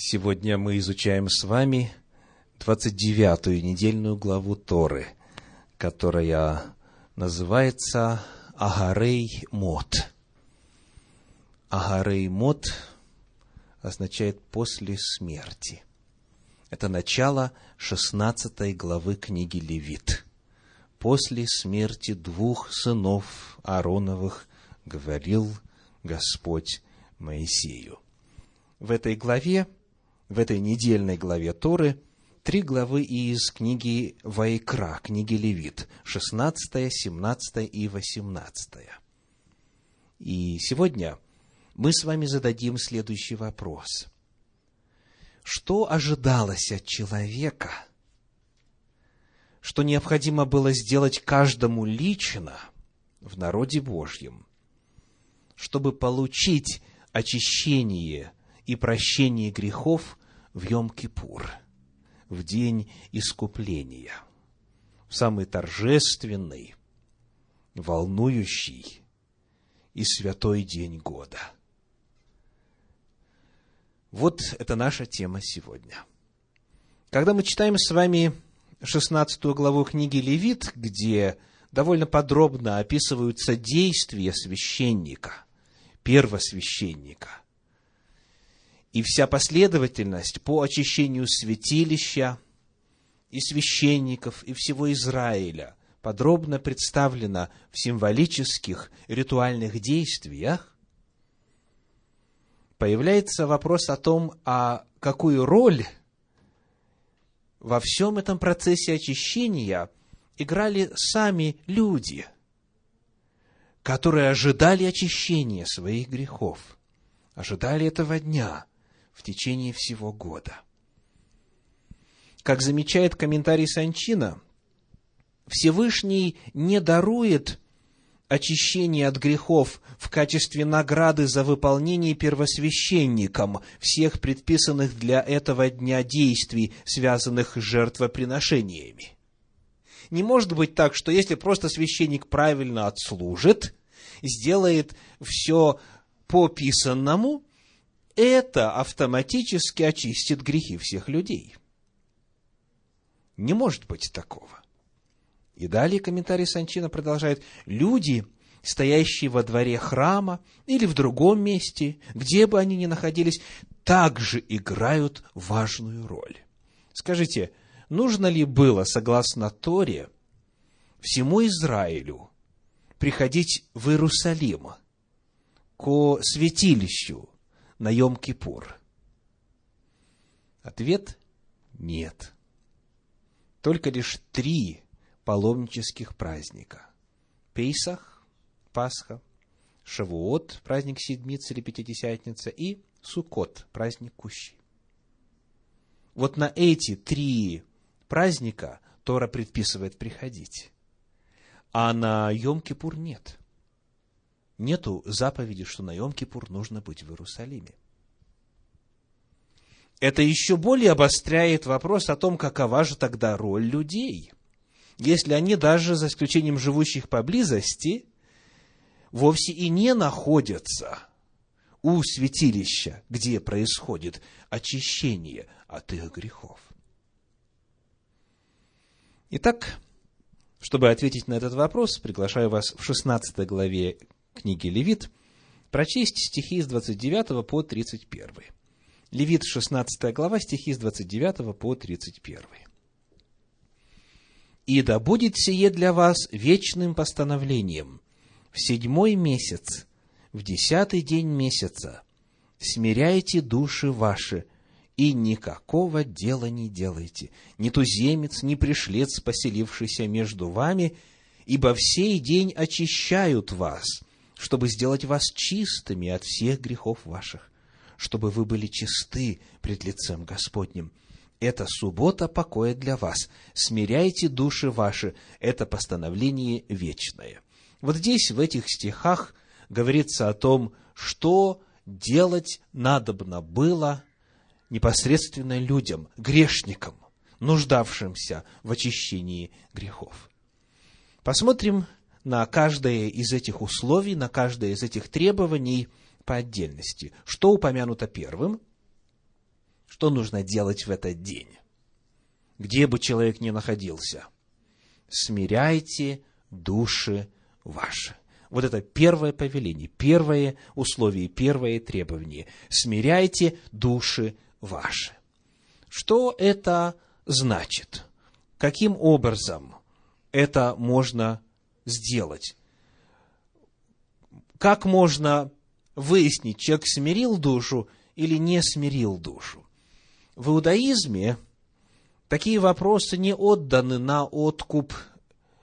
Сегодня мы изучаем с вами 29-ю недельную главу Торы, которая называется Агарей Мот. Агарей Мот означает «после смерти». Это начало 16 главы книги Левит. После смерти двух сынов Аароновых говорил Господь Моисею. В этой главе, в этой недельной главе Торы, три главы из книги Вайкра, книги Левит, 16, 17 и 18. И сегодня мы с вами зададим следующий вопрос. Что ожидалось от человека, что необходимо было сделать каждому лично в народе Божьем, чтобы получить очищение и прощение грехов в Йом-Кипур, в день искупления, в самый торжественный, волнующий и святой день года. Вот это наша тема сегодня. Когда мы читаем с вами 16 главу книги Левит, где довольно подробно описываются действия священника – первосвященника. И вся последовательность по очищению святилища и священников и всего Израиля подробно представлена в символических ритуальных действиях, появляется вопрос о том, а какую роль во всем этом процессе очищения играли сами люди – которые ожидали очищения своих грехов, ожидали этого дня в течение всего года. Как замечает комментарий Санчина, Всевышний не дарует очищение от грехов в качестве награды за выполнение первосвященником всех предписанных для этого дня действий, связанных с жертвоприношениями. Не может быть так, что если просто священник правильно отслужит, сделает все по писанному, это автоматически очистит грехи всех людей. Не может быть такого. И далее комментарий Санчина продолжает. Люди, стоящие во дворе храма или в другом месте, где бы они ни находились, также играют важную роль. Скажите, нужно ли было, согласно Торе, всему Израилю приходить в Иерусалим, к святилищу на Йом-Кипур? Ответ – нет. Только лишь три паломнических праздника. Пейсах, Пасха, Шавуот, праздник Седмицы или Пятидесятница, и Сукот, праздник Кущи. Вот на эти три праздника Тора предписывает приходить а на Йом-Кипур нет. Нету заповеди, что на Йом-Кипур нужно быть в Иерусалиме. Это еще более обостряет вопрос о том, какова же тогда роль людей, если они даже, за исключением живущих поблизости, вовсе и не находятся у святилища, где происходит очищение от их грехов. Итак, чтобы ответить на этот вопрос, приглашаю вас в 16 главе книги Левит прочесть стихи с 29 по 31. Левит, 16 глава, стихи с 29 по 31. «И да будет сие для вас вечным постановлением. В седьмой месяц, в десятый день месяца, смиряйте души ваши – и никакого дела не делайте, ни туземец, ни пришлец, поселившийся между вами, ибо в сей день очищают вас, чтобы сделать вас чистыми от всех грехов ваших, чтобы вы были чисты пред лицем Господним. Это суббота покоя для вас. Смиряйте души ваши. Это постановление вечное. Вот здесь, в этих стихах, говорится о том, что делать надобно было непосредственно людям, грешникам, нуждавшимся в очищении грехов. Посмотрим на каждое из этих условий, на каждое из этих требований по отдельности. Что упомянуто первым? Что нужно делать в этот день? Где бы человек ни находился? Смиряйте души ваши. Вот это первое повеление, первое условие, первое требование. Смиряйте души ваши. Что это значит? Каким образом это можно сделать? Как можно выяснить, человек смирил душу или не смирил душу? В иудаизме такие вопросы не отданы на откуп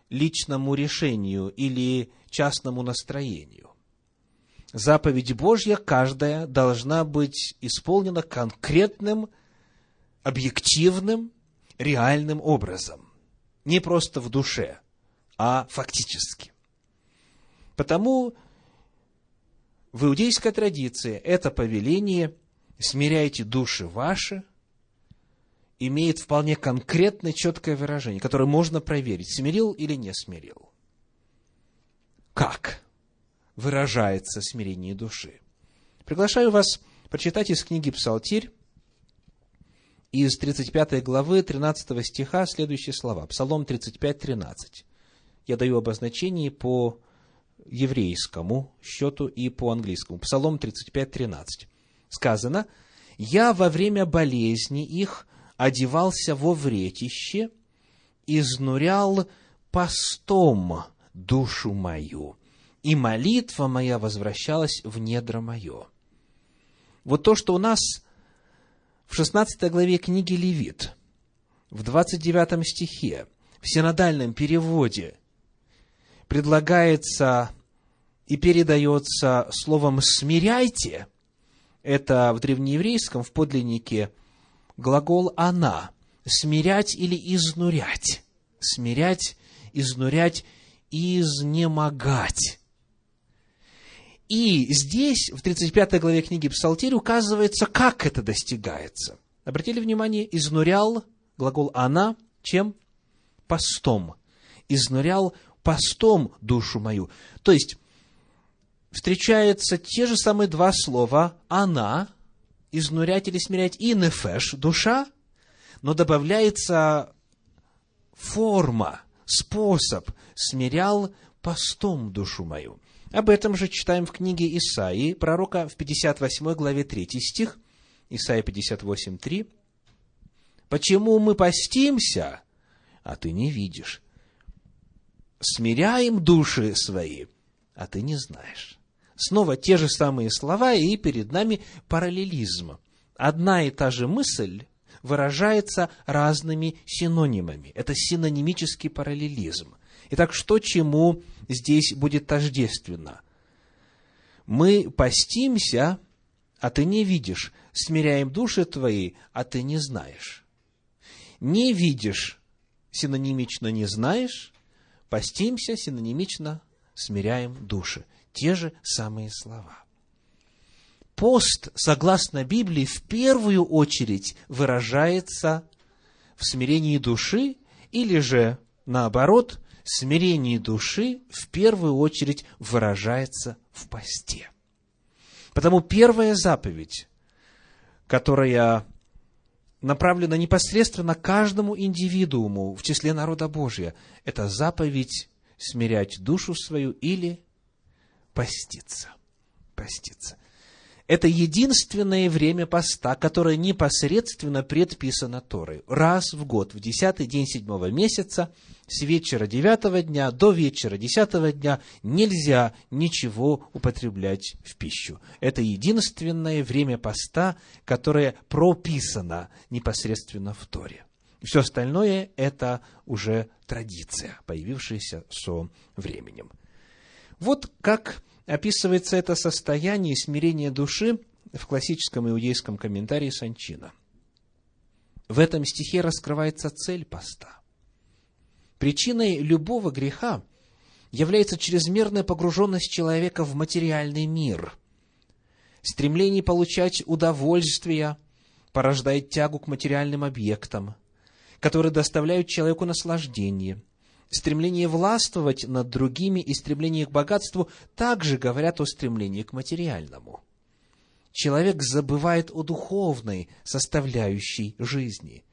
личному решению или частному настроению. Заповедь Божья каждая должна быть исполнена конкретным, объективным, реальным образом. Не просто в душе, а фактически. Потому в иудейской традиции это повеление «смиряйте души ваши» имеет вполне конкретное, четкое выражение, которое можно проверить, смирил или не смирил. Как выражается смирение души? Приглашаю вас прочитать из книги «Псалтирь» из 35 главы 13 стиха следующие слова. Псалом 35, 13. Я даю обозначение по еврейскому счету и по английскому. Псалом 35, 13. Сказано, «Я во время болезни их одевался во вретище, изнурял постом душу мою, и молитва моя возвращалась в недра мое». Вот то, что у нас в 16 главе книги Левит, в 29 стихе, в синодальном переводе предлагается и передается словом «смиряйте», это в древнееврейском, в подлиннике, глагол «она», смирять или изнурять, смирять, изнурять, изнемогать. И здесь, в 35 главе книги Псалтирь, указывается, как это достигается. Обратили внимание, изнурял, глагол «она», чем? Постом. Изнурял постом душу мою. То есть, встречаются те же самые два слова «она», изнурять или смирять, и «нефеш», душа, но добавляется форма, способ, смирял постом душу мою. Об этом же читаем в книге Исаии, пророка в 58 главе 3 стих, Исаия 58, 3. «Почему мы постимся, а ты не видишь? Смиряем души свои, а ты не знаешь». Снова те же самые слова, и перед нами параллелизм. Одна и та же мысль выражается разными синонимами. Это синонимический параллелизм. Итак, что чему здесь будет тождественно? Мы постимся, а ты не видишь, смиряем души твои, а ты не знаешь. Не видишь, синонимично не знаешь, постимся, синонимично смиряем души те же самые слова. Пост, согласно Библии, в первую очередь выражается в смирении души или же, наоборот, смирение души в первую очередь выражается в посте. Потому первая заповедь, которая направлена непосредственно каждому индивидууму в числе народа Божия, это заповедь смирять душу свою или поститься. Поститься. Это единственное время поста, которое непосредственно предписано Торой. Раз в год, в десятый день седьмого месяца, с вечера девятого дня до вечера десятого дня нельзя ничего употреблять в пищу. Это единственное время поста, которое прописано непосредственно в Торе. Все остальное – это уже традиция, появившаяся со временем. Вот как описывается это состояние смирения души в классическом иудейском комментарии Санчина. В этом стихе раскрывается цель поста. Причиной любого греха является чрезмерная погруженность человека в материальный мир. Стремление получать удовольствие порождает тягу к материальным объектам, которые доставляют человеку наслаждение – стремление властвовать над другими и стремление к богатству также говорят о стремлении к материальному. человек забывает о духовной составляющей жизни,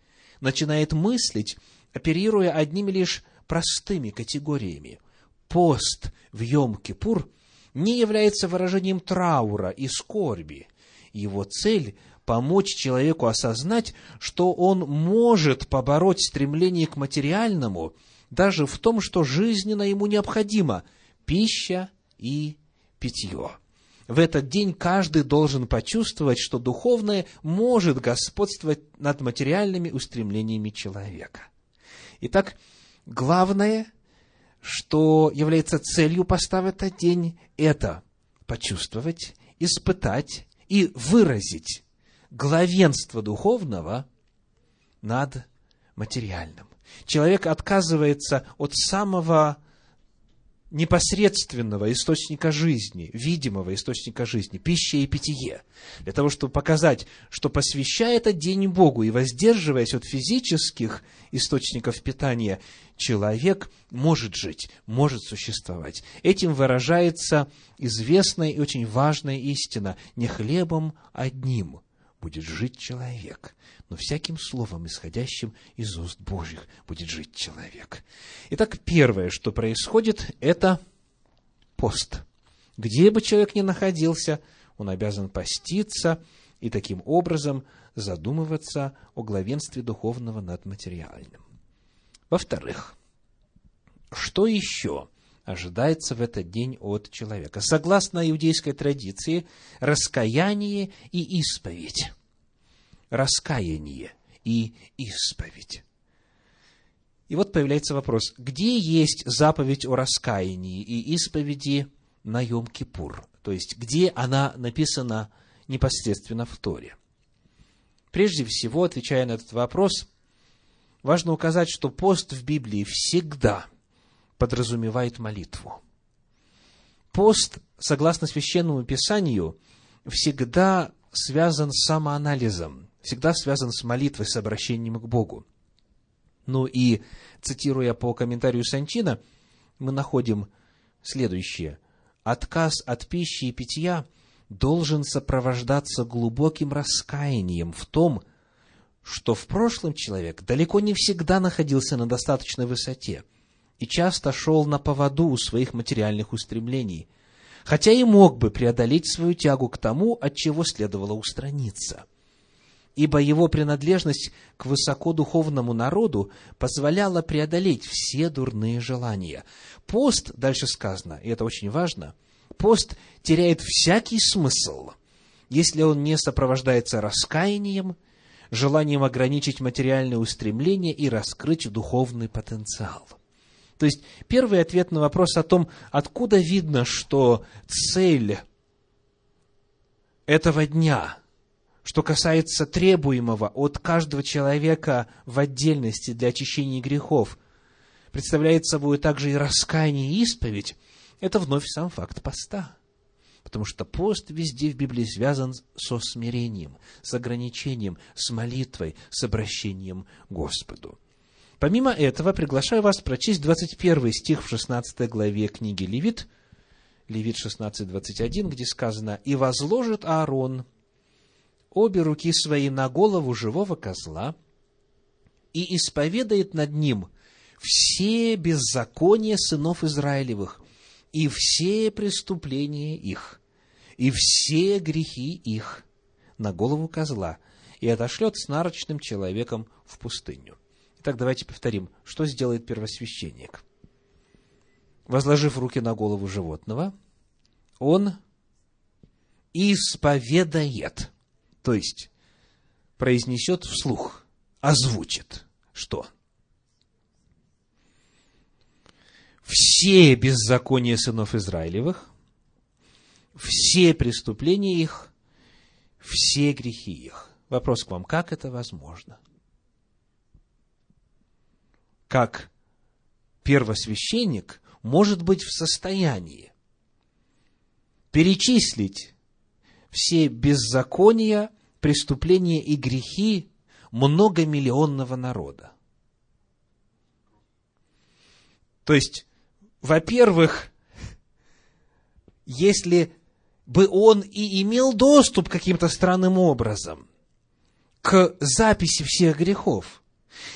начинает мыслить, оперируя одними лишь простыми категориями. Пост в Йом-Кипур не является выражением траура и скорби. Его цель – помочь человеку осознать, что он может побороть стремление к материальному даже в том, что жизненно ему необходимо – пища и питье. В этот день каждый должен почувствовать, что духовное может господствовать над материальными устремлениями человека. Итак, главное, что является целью поста в этот день, это почувствовать, испытать и выразить главенство духовного над материальным. Человек отказывается от самого непосредственного источника жизни, видимого источника жизни, пища и питье, для того, чтобы показать, что посвящая этот день Богу и воздерживаясь от физических источников питания, человек может жить, может существовать. Этим выражается известная и очень важная истина – не хлебом одним будет жить человек, но всяким словом, исходящим из уст Божьих, будет жить человек. Итак, первое, что происходит, это пост. Где бы человек ни находился, он обязан поститься и таким образом задумываться о главенстве духовного над материальным. Во-вторых, что еще ожидается в этот день от человека? Согласно иудейской традиции, раскаяние и исповедь раскаяние и исповедь. И вот появляется вопрос, где есть заповедь о раскаянии и исповеди на Йом-Кипур? То есть, где она написана непосредственно в Торе? Прежде всего, отвечая на этот вопрос, важно указать, что пост в Библии всегда подразумевает молитву. Пост, согласно священному писанию, всегда связан с самоанализом, всегда связан с молитвой, с обращением к Богу. Ну и, цитируя по комментарию Санчина, мы находим следующее. Отказ от пищи и питья должен сопровождаться глубоким раскаянием в том, что в прошлом человек далеко не всегда находился на достаточной высоте и часто шел на поводу у своих материальных устремлений, хотя и мог бы преодолеть свою тягу к тому, от чего следовало устраниться – ибо его принадлежность к высокодуховному народу позволяла преодолеть все дурные желания. Пост, дальше сказано, и это очень важно, пост теряет всякий смысл, если он не сопровождается раскаянием, желанием ограничить материальные устремления и раскрыть духовный потенциал. То есть, первый ответ на вопрос о том, откуда видно, что цель этого дня – что касается требуемого от каждого человека в отдельности для очищения грехов, представляет собой также и раскаяние и исповедь, это вновь сам факт поста. Потому что пост везде в Библии связан со смирением, с ограничением, с молитвой, с обращением к Господу. Помимо этого, приглашаю вас прочесть 21 стих в 16 главе книги Левит, Левит 16, 21, где сказано, «И возложит Аарон обе руки свои на голову живого козла и исповедает над ним все беззакония сынов Израилевых и все преступления их, и все грехи их на голову козла, и отошлет с нарочным человеком в пустыню. Итак, давайте повторим, что сделает первосвященник. Возложив руки на голову животного, он исповедает то есть, произнесет вслух, озвучит. Что? Все беззакония сынов Израилевых, все преступления их, все грехи их. Вопрос к вам, как это возможно? Как первосвященник может быть в состоянии перечислить все беззакония, преступления и грехи многомиллионного народа. То есть, во-первых, если бы он и имел доступ каким-то странным образом к записи всех грехов,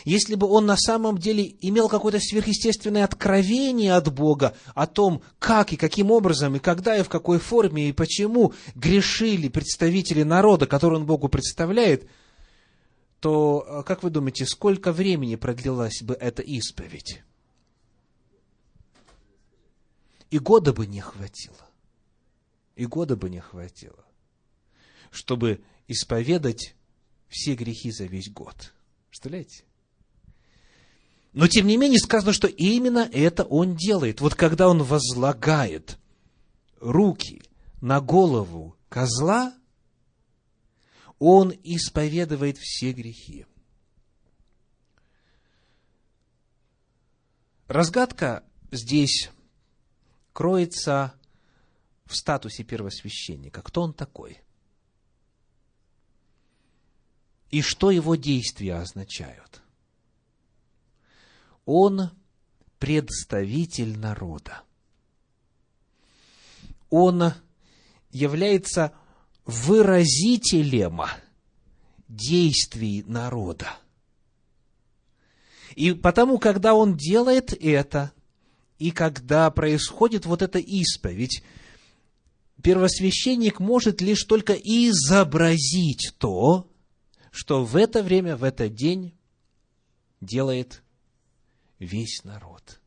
если бы он на самом деле имел какое-то сверхъестественное откровение от Бога о том, как и каким образом, и когда, и в какой форме, и почему грешили представители народа, который он Богу представляет, то, э, как вы думаете, сколько времени продлилась бы эта исповедь? И года бы не хватило. И года бы не хватило, чтобы исповедать все грехи за весь год. Представляете? Но, тем не менее, сказано, что именно это он делает. Вот когда он возлагает руки на голову козла, он исповедует все грехи. Разгадка здесь кроется в статусе первосвященника. Кто он такой? И что его действия означают? Он представитель народа. Он является выразителем действий народа. И потому, когда он делает это, и когда происходит вот эта исповедь, первосвященник может лишь только изобразить то, что в это время, в этот день делает весь народ.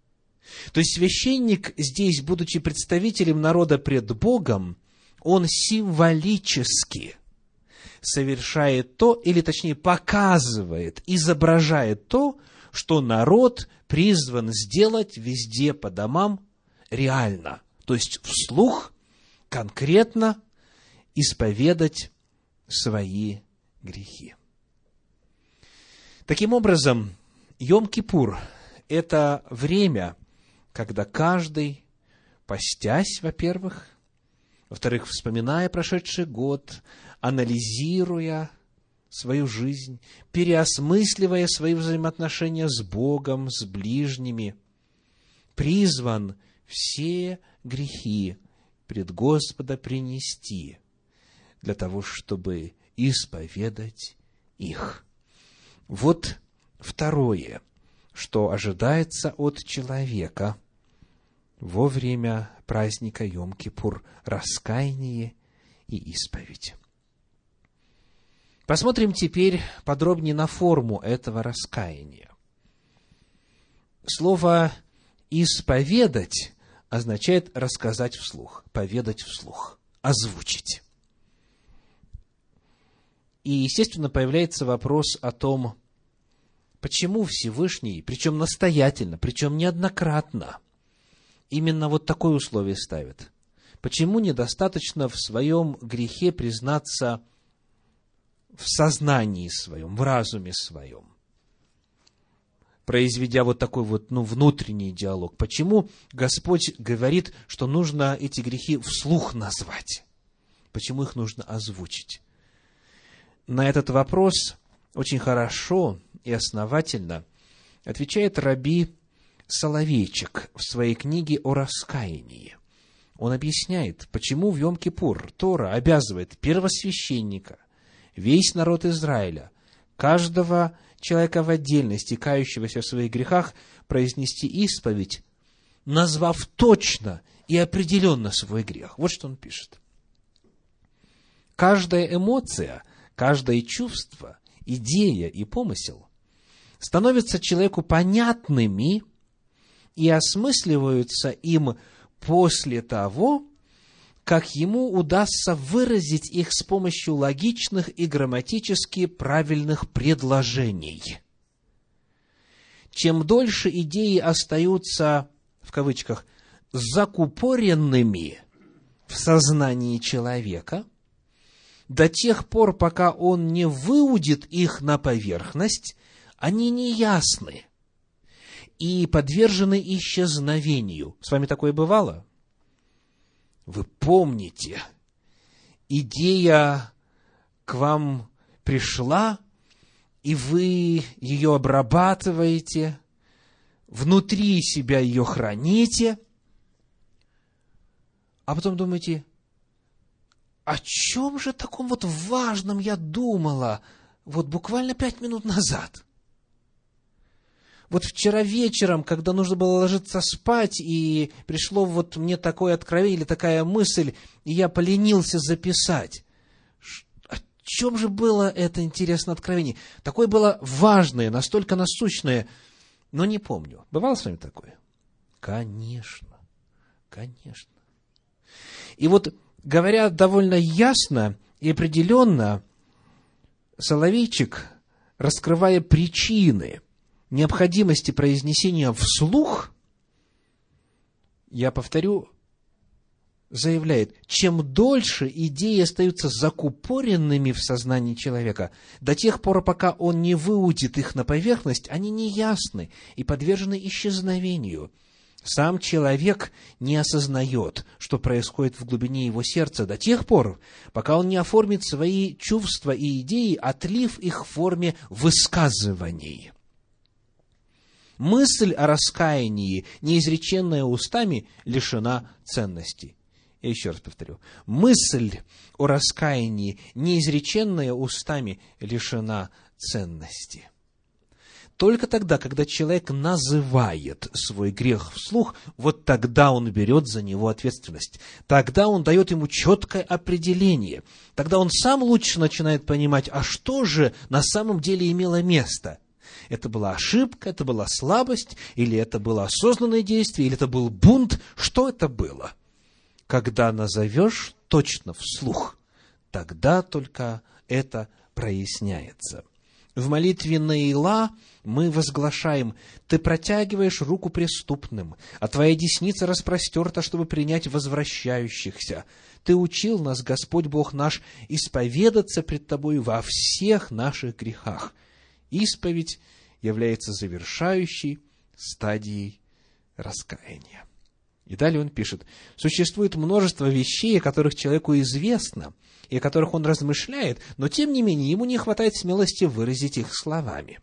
То есть священник здесь, будучи представителем народа пред Богом, он символически совершает то, или точнее показывает, изображает то, что народ призван сделать везде по домам реально. То есть вслух, конкретно исповедать свои грехи. Таким образом, Йом-Кипур это время, когда каждый, постясь, во-первых, во-вторых, вспоминая прошедший год, анализируя свою жизнь, переосмысливая свои взаимоотношения с Богом, с ближними, призван все грехи пред Господа принести для того, чтобы исповедать их. Вот второе что ожидается от человека во время праздника Йом-Кипур – раскаяние и исповедь. Посмотрим теперь подробнее на форму этого раскаяния. Слово «исповедать» означает рассказать вслух, поведать вслух, озвучить. И, естественно, появляется вопрос о том, Почему Всевышний, причем настоятельно, причем неоднократно, именно вот такое условие ставит? Почему недостаточно в своем грехе признаться в сознании своем, в разуме своем? произведя вот такой вот ну, внутренний диалог. Почему Господь говорит, что нужно эти грехи вслух назвать? Почему их нужно озвучить? На этот вопрос очень хорошо и основательно отвечает Раби Соловейчик в своей книге о раскаянии. Он объясняет, почему в Йом-Кипур Тора обязывает первосвященника, весь народ Израиля, каждого человека в отдельности, кающегося в своих грехах, произнести исповедь, назвав точно и определенно свой грех. Вот что он пишет. Каждая эмоция, каждое чувство, идея и помысел становятся человеку понятными и осмысливаются им после того, как ему удастся выразить их с помощью логичных и грамматически правильных предложений. Чем дольше идеи остаются, в кавычках, закупоренными в сознании человека, до тех пор, пока он не выудит их на поверхность они неясны и подвержены исчезновению. С вами такое бывало? Вы помните, идея к вам пришла, и вы ее обрабатываете, внутри себя ее храните, а потом думаете, о чем же таком вот важном я думала вот буквально пять минут назад? Вот вчера вечером, когда нужно было ложиться спать, и пришло вот мне такое откровение или такая мысль, и я поленился записать. О чем же было это интересное откровение? Такое было важное, настолько насущное, но не помню. Бывало с вами такое? Конечно, конечно. И вот, говоря довольно ясно и определенно, Соловейчик, раскрывая причины необходимости произнесения вслух, я повторю, заявляет, чем дольше идеи остаются закупоренными в сознании человека, до тех пор, пока он не выудит их на поверхность, они неясны и подвержены исчезновению – сам человек не осознает, что происходит в глубине его сердца до тех пор, пока он не оформит свои чувства и идеи, отлив их в форме высказываний. Мысль о раскаянии, неизреченная устами, лишена ценности. Я еще раз повторю. Мысль о раскаянии, неизреченная устами, лишена ценности. Только тогда, когда человек называет свой грех вслух, вот тогда он берет за него ответственность. Тогда он дает ему четкое определение. Тогда он сам лучше начинает понимать, а что же на самом деле имело место. Это была ошибка, это была слабость, или это было осознанное действие, или это был бунт. Что это было? Когда назовешь точно вслух, тогда только это проясняется. В молитве Наила мы возглашаем, «Ты протягиваешь руку преступным, а твоя десница распростерта, чтобы принять возвращающихся. Ты учил нас, Господь Бог наш, исповедаться пред Тобой во всех наших грехах». Исповедь является завершающей стадией раскаяния. И далее он пишет, существует множество вещей, о которых человеку известно – и о которых он размышляет, но тем не менее ему не хватает смелости выразить их словами.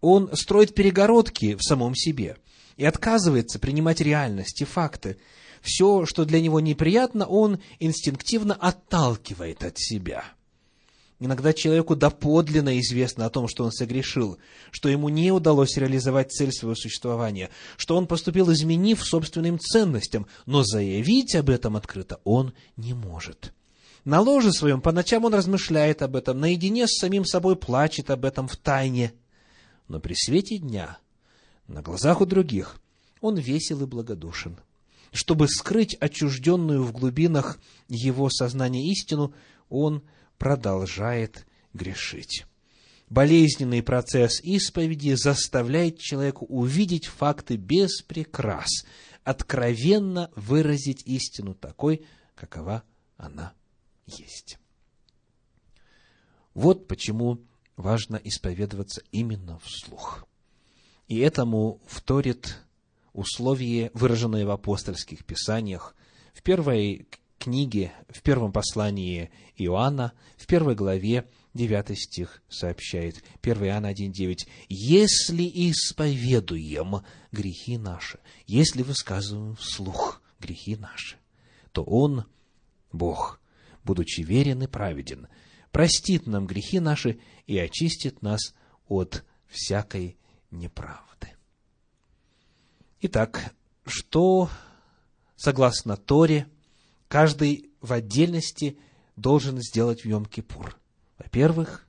Он строит перегородки в самом себе и отказывается принимать реальность и факты. Все, что для него неприятно, он инстинктивно отталкивает от себя – Иногда человеку доподлинно известно о том, что он согрешил, что ему не удалось реализовать цель своего существования, что он поступил, изменив собственным ценностям, но заявить об этом открыто он не может. На ложе своем по ночам он размышляет об этом, наедине с самим собой плачет об этом в тайне. Но при свете дня, на глазах у других, он весел и благодушен. Чтобы скрыть отчужденную в глубинах его сознания истину, он – продолжает грешить. Болезненный процесс исповеди заставляет человека увидеть факты без прикрас, откровенно выразить истину такой, какова она есть. Вот почему важно исповедоваться именно вслух. И этому вторит условие, выраженное в апостольских писаниях. В первой книге, в первом послании Иоанна, в первой главе, 9 стих сообщает, 1 Иоанна 1,9, «Если исповедуем грехи наши, если высказываем вслух грехи наши, то Он, Бог, будучи верен и праведен, простит нам грехи наши и очистит нас от всякой неправды». Итак, что, согласно Торе, каждый в отдельности должен сделать в Йом-Кипур? Во-первых,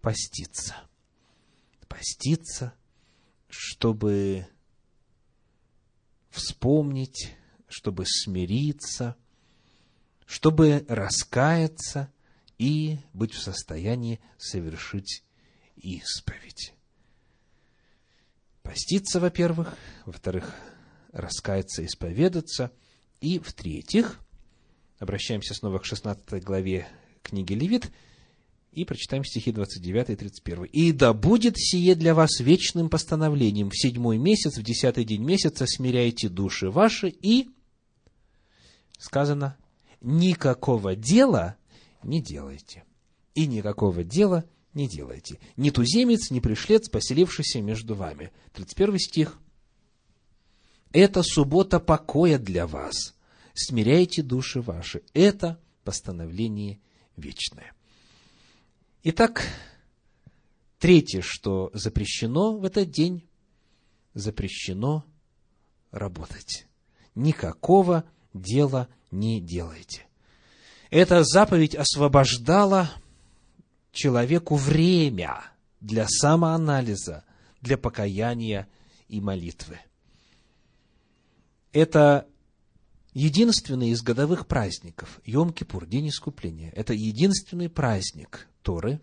поститься. Поститься, чтобы вспомнить, чтобы смириться, чтобы раскаяться и быть в состоянии совершить исповедь. Поститься, во-первых, во-вторых, раскаяться, исповедаться – и в-третьих, обращаемся снова к 16 главе книги Левит и прочитаем стихи 29 и 31. «И да будет сие для вас вечным постановлением. В седьмой месяц, в десятый день месяца смиряйте души ваши и...» Сказано, «никакого дела не делайте». И никакого дела не делайте. Ни туземец, ни пришлец, поселившийся между вами. 31 стих. Это суббота покоя для вас. смиряйте души ваши. Это постановление вечное. Итак, третье, что запрещено в этот день, запрещено работать. Никакого дела не делайте. Эта заповедь освобождала человеку время для самоанализа, для покаяния и молитвы. Это единственный из годовых праздников, Йом-Кипур, День Искупления. Это единственный праздник Торы,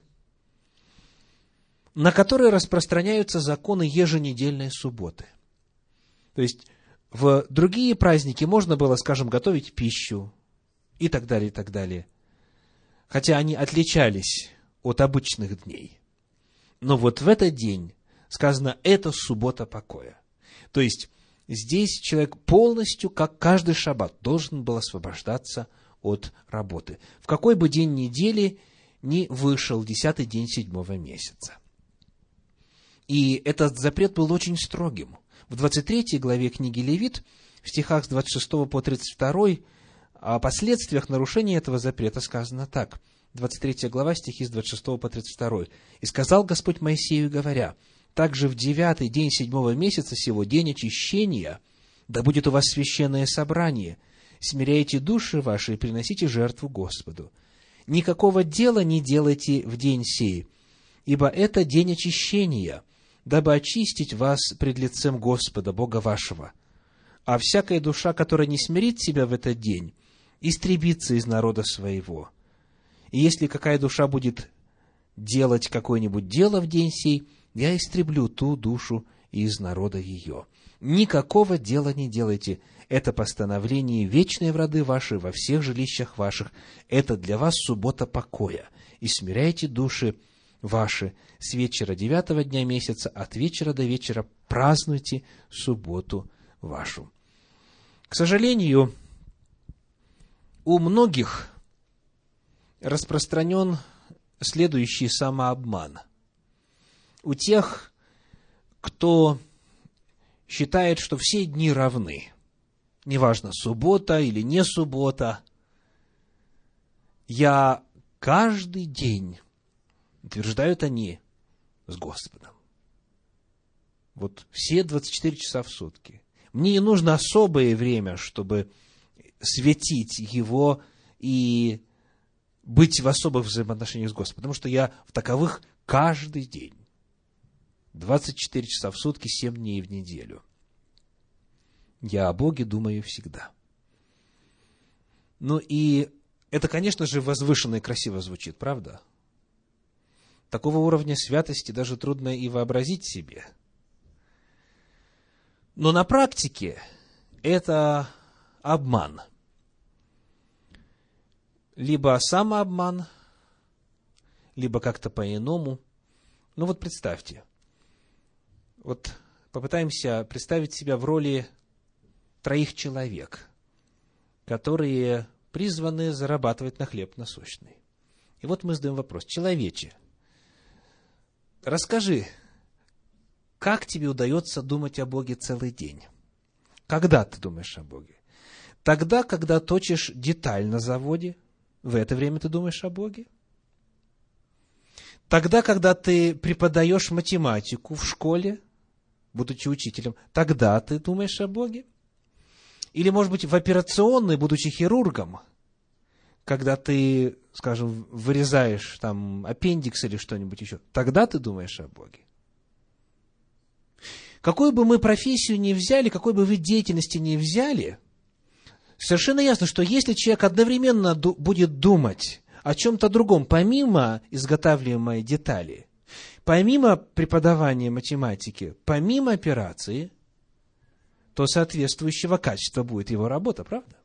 на который распространяются законы еженедельной субботы. То есть, в другие праздники можно было, скажем, готовить пищу и так далее, и так далее. Хотя они отличались от обычных дней. Но вот в этот день сказано, это суббота покоя. То есть, здесь человек полностью, как каждый шаббат, должен был освобождаться от работы. В какой бы день недели не вышел десятый день седьмого месяца. И этот запрет был очень строгим. В 23 главе книги Левит, в стихах с 26 по 32, о последствиях нарушения этого запрета сказано так. 23 глава, стихи с 26 по 32. «И сказал Господь Моисею, говоря, также в девятый день седьмого месяца сего, день очищения, да будет у вас священное собрание. Смиряйте души ваши и приносите жертву Господу. Никакого дела не делайте в день сей, ибо это день очищения, дабы очистить вас пред лицем Господа, Бога вашего. А всякая душа, которая не смирит себя в этот день, истребится из народа своего. И если какая душа будет делать какое-нибудь дело в день сей, я истреблю ту душу из народа ее. Никакого дела не делайте. Это постановление вечной врады вашей во всех жилищах ваших. Это для вас суббота покоя. И смиряйте души ваши с вечера девятого дня месяца, от вечера до вечера празднуйте субботу вашу. К сожалению, у многих распространен следующий самообман – у тех, кто считает, что все дни равны. Неважно, суббота или не суббота. Я каждый день, утверждают они, с Господом. Вот все 24 часа в сутки. Мне не нужно особое время, чтобы светить его и быть в особых взаимоотношениях с Господом, потому что я в таковых каждый день. 24 часа в сутки, 7 дней в неделю. Я о Боге думаю всегда. Ну и это, конечно же, возвышенно и красиво звучит, правда? Такого уровня святости даже трудно и вообразить себе. Но на практике это обман. Либо самообман, либо как-то по-иному. Ну вот представьте – вот попытаемся представить себя в роли троих человек, которые призваны зарабатывать на хлеб насущный. И вот мы задаем вопрос. Человече, расскажи, как тебе удается думать о Боге целый день? Когда ты думаешь о Боге? Тогда, когда точишь деталь на заводе, в это время ты думаешь о Боге? Тогда, когда ты преподаешь математику в школе, будучи учителем, тогда ты думаешь о Боге? Или, может быть, в операционной, будучи хирургом, когда ты, скажем, вырезаешь там аппендикс или что-нибудь еще, тогда ты думаешь о Боге? Какую бы мы профессию ни взяли, какой бы вид деятельности ни взяли, совершенно ясно, что если человек одновременно будет думать о чем-то другом, помимо изготавливаемой детали, помимо преподавания математики, помимо операции, то соответствующего качества будет его работа, правда?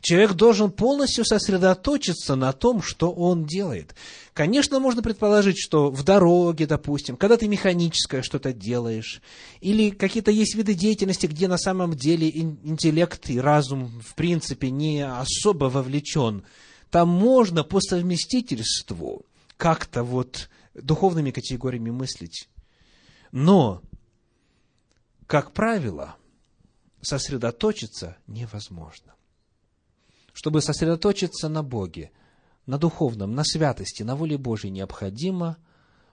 Человек должен полностью сосредоточиться на том, что он делает. Конечно, можно предположить, что в дороге, допустим, когда ты механическое что-то делаешь, или какие-то есть виды деятельности, где на самом деле интеллект и разум, в принципе, не особо вовлечен, там можно по совместительству как-то вот духовными категориями мыслить. Но, как правило, сосредоточиться невозможно. чтобы сосредоточиться на Боге, на духовном, на святости, на воле Божьей, необходимо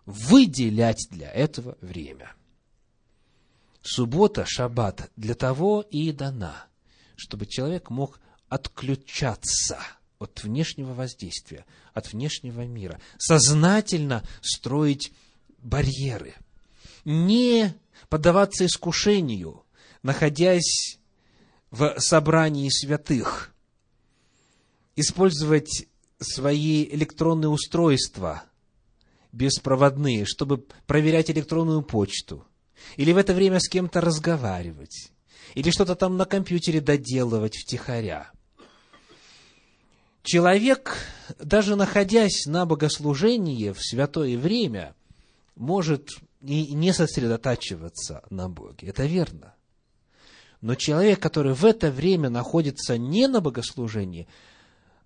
выделять для этого время. Суббота, шаббат для того и дана, чтобы человек мог отключаться от внешнего воздействия, от внешнего мира, сознательно строить барьеры, не поддаваться искушению, находясь в собрании святых, использовать свои электронные устройства беспроводные, чтобы проверять электронную почту, или в это время с кем-то разговаривать, или что-то там на компьютере доделывать втихаря. Человек, даже находясь на богослужении в святое время, может и не сосредотачиваться на Боге. Это верно. Но человек, который в это время находится не на богослужении,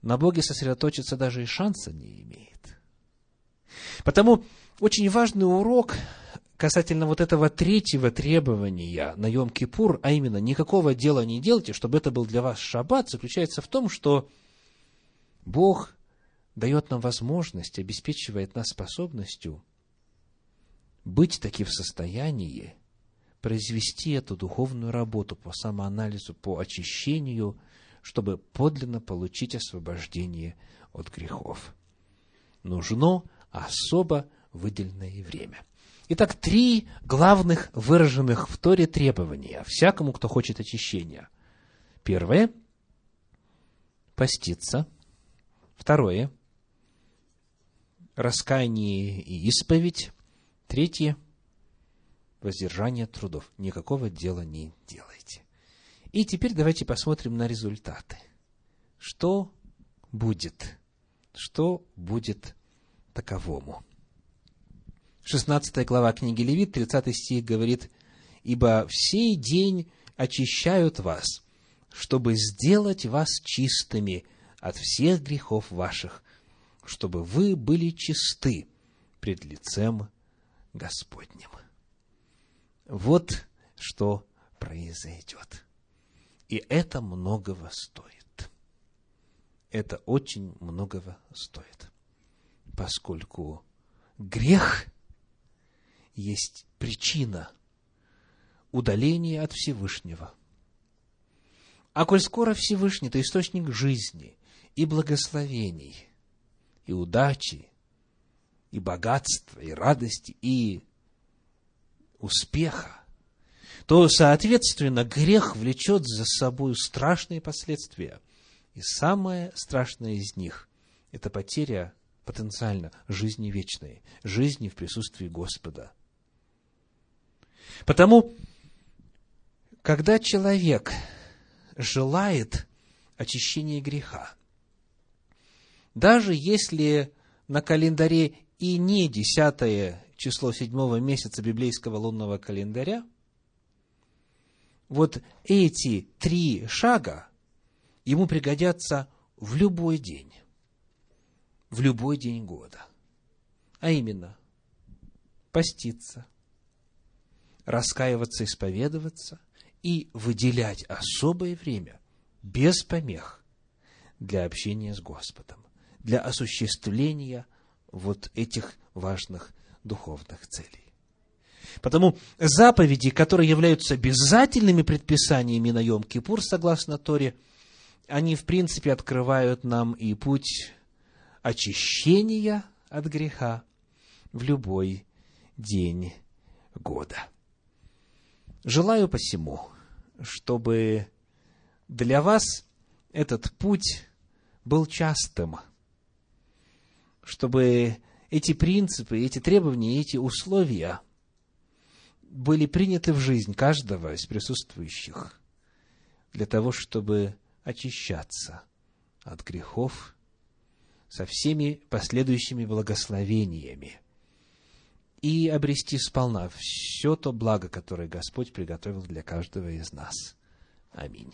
на Боге сосредоточиться даже и шанса не имеет. Потому очень важный урок касательно вот этого третьего требования на Йом-Кипур, а именно никакого дела не делайте, чтобы это был для вас шаббат, заключается в том, что Бог дает нам возможность, обеспечивает нас способностью быть таки в состоянии произвести эту духовную работу по самоанализу, по очищению, чтобы подлинно получить освобождение от грехов. Нужно особо выделенное время. Итак, три главных выраженных в Торе требования всякому, кто хочет очищения. Первое – поститься. Второе – раскаяние и исповедь. Третье – воздержание трудов. Никакого дела не делайте. И теперь давайте посмотрим на результаты. Что будет? Что будет таковому? 16 глава книги Левит, 30 стих говорит, «Ибо в сей день очищают вас, чтобы сделать вас чистыми от всех грехов ваших, чтобы вы были чисты пред лицем Господним». Вот что произойдет. И это многого стоит. Это очень многого стоит. Поскольку грех есть причина удаления от Всевышнего. А коль скоро Всевышний – это источник жизни и благословений, и удачи, и богатства, и радости, и успеха, то, соответственно, грех влечет за собой страшные последствия. И самое страшное из них – это потеря потенциально жизни вечной, жизни в присутствии Господа. Потому, когда человек желает очищения греха, даже если на календаре и не десятое число седьмого месяца библейского лунного календаря, вот эти три шага ему пригодятся в любой день, в любой день года. А именно, поститься, раскаиваться, исповедоваться и выделять особое время без помех для общения с Господом, для осуществления вот этих важных духовных целей. Потому заповеди, которые являются обязательными предписаниями на Йом-Кипур, согласно Торе, они, в принципе, открывают нам и путь очищения от греха в любой день года. Желаю посему, чтобы для вас этот путь был частым, чтобы эти принципы, эти требования, эти условия – были приняты в жизнь каждого из присутствующих для того, чтобы очищаться от грехов со всеми последующими благословениями и обрести сполна все то благо, которое Господь приготовил для каждого из нас. Аминь.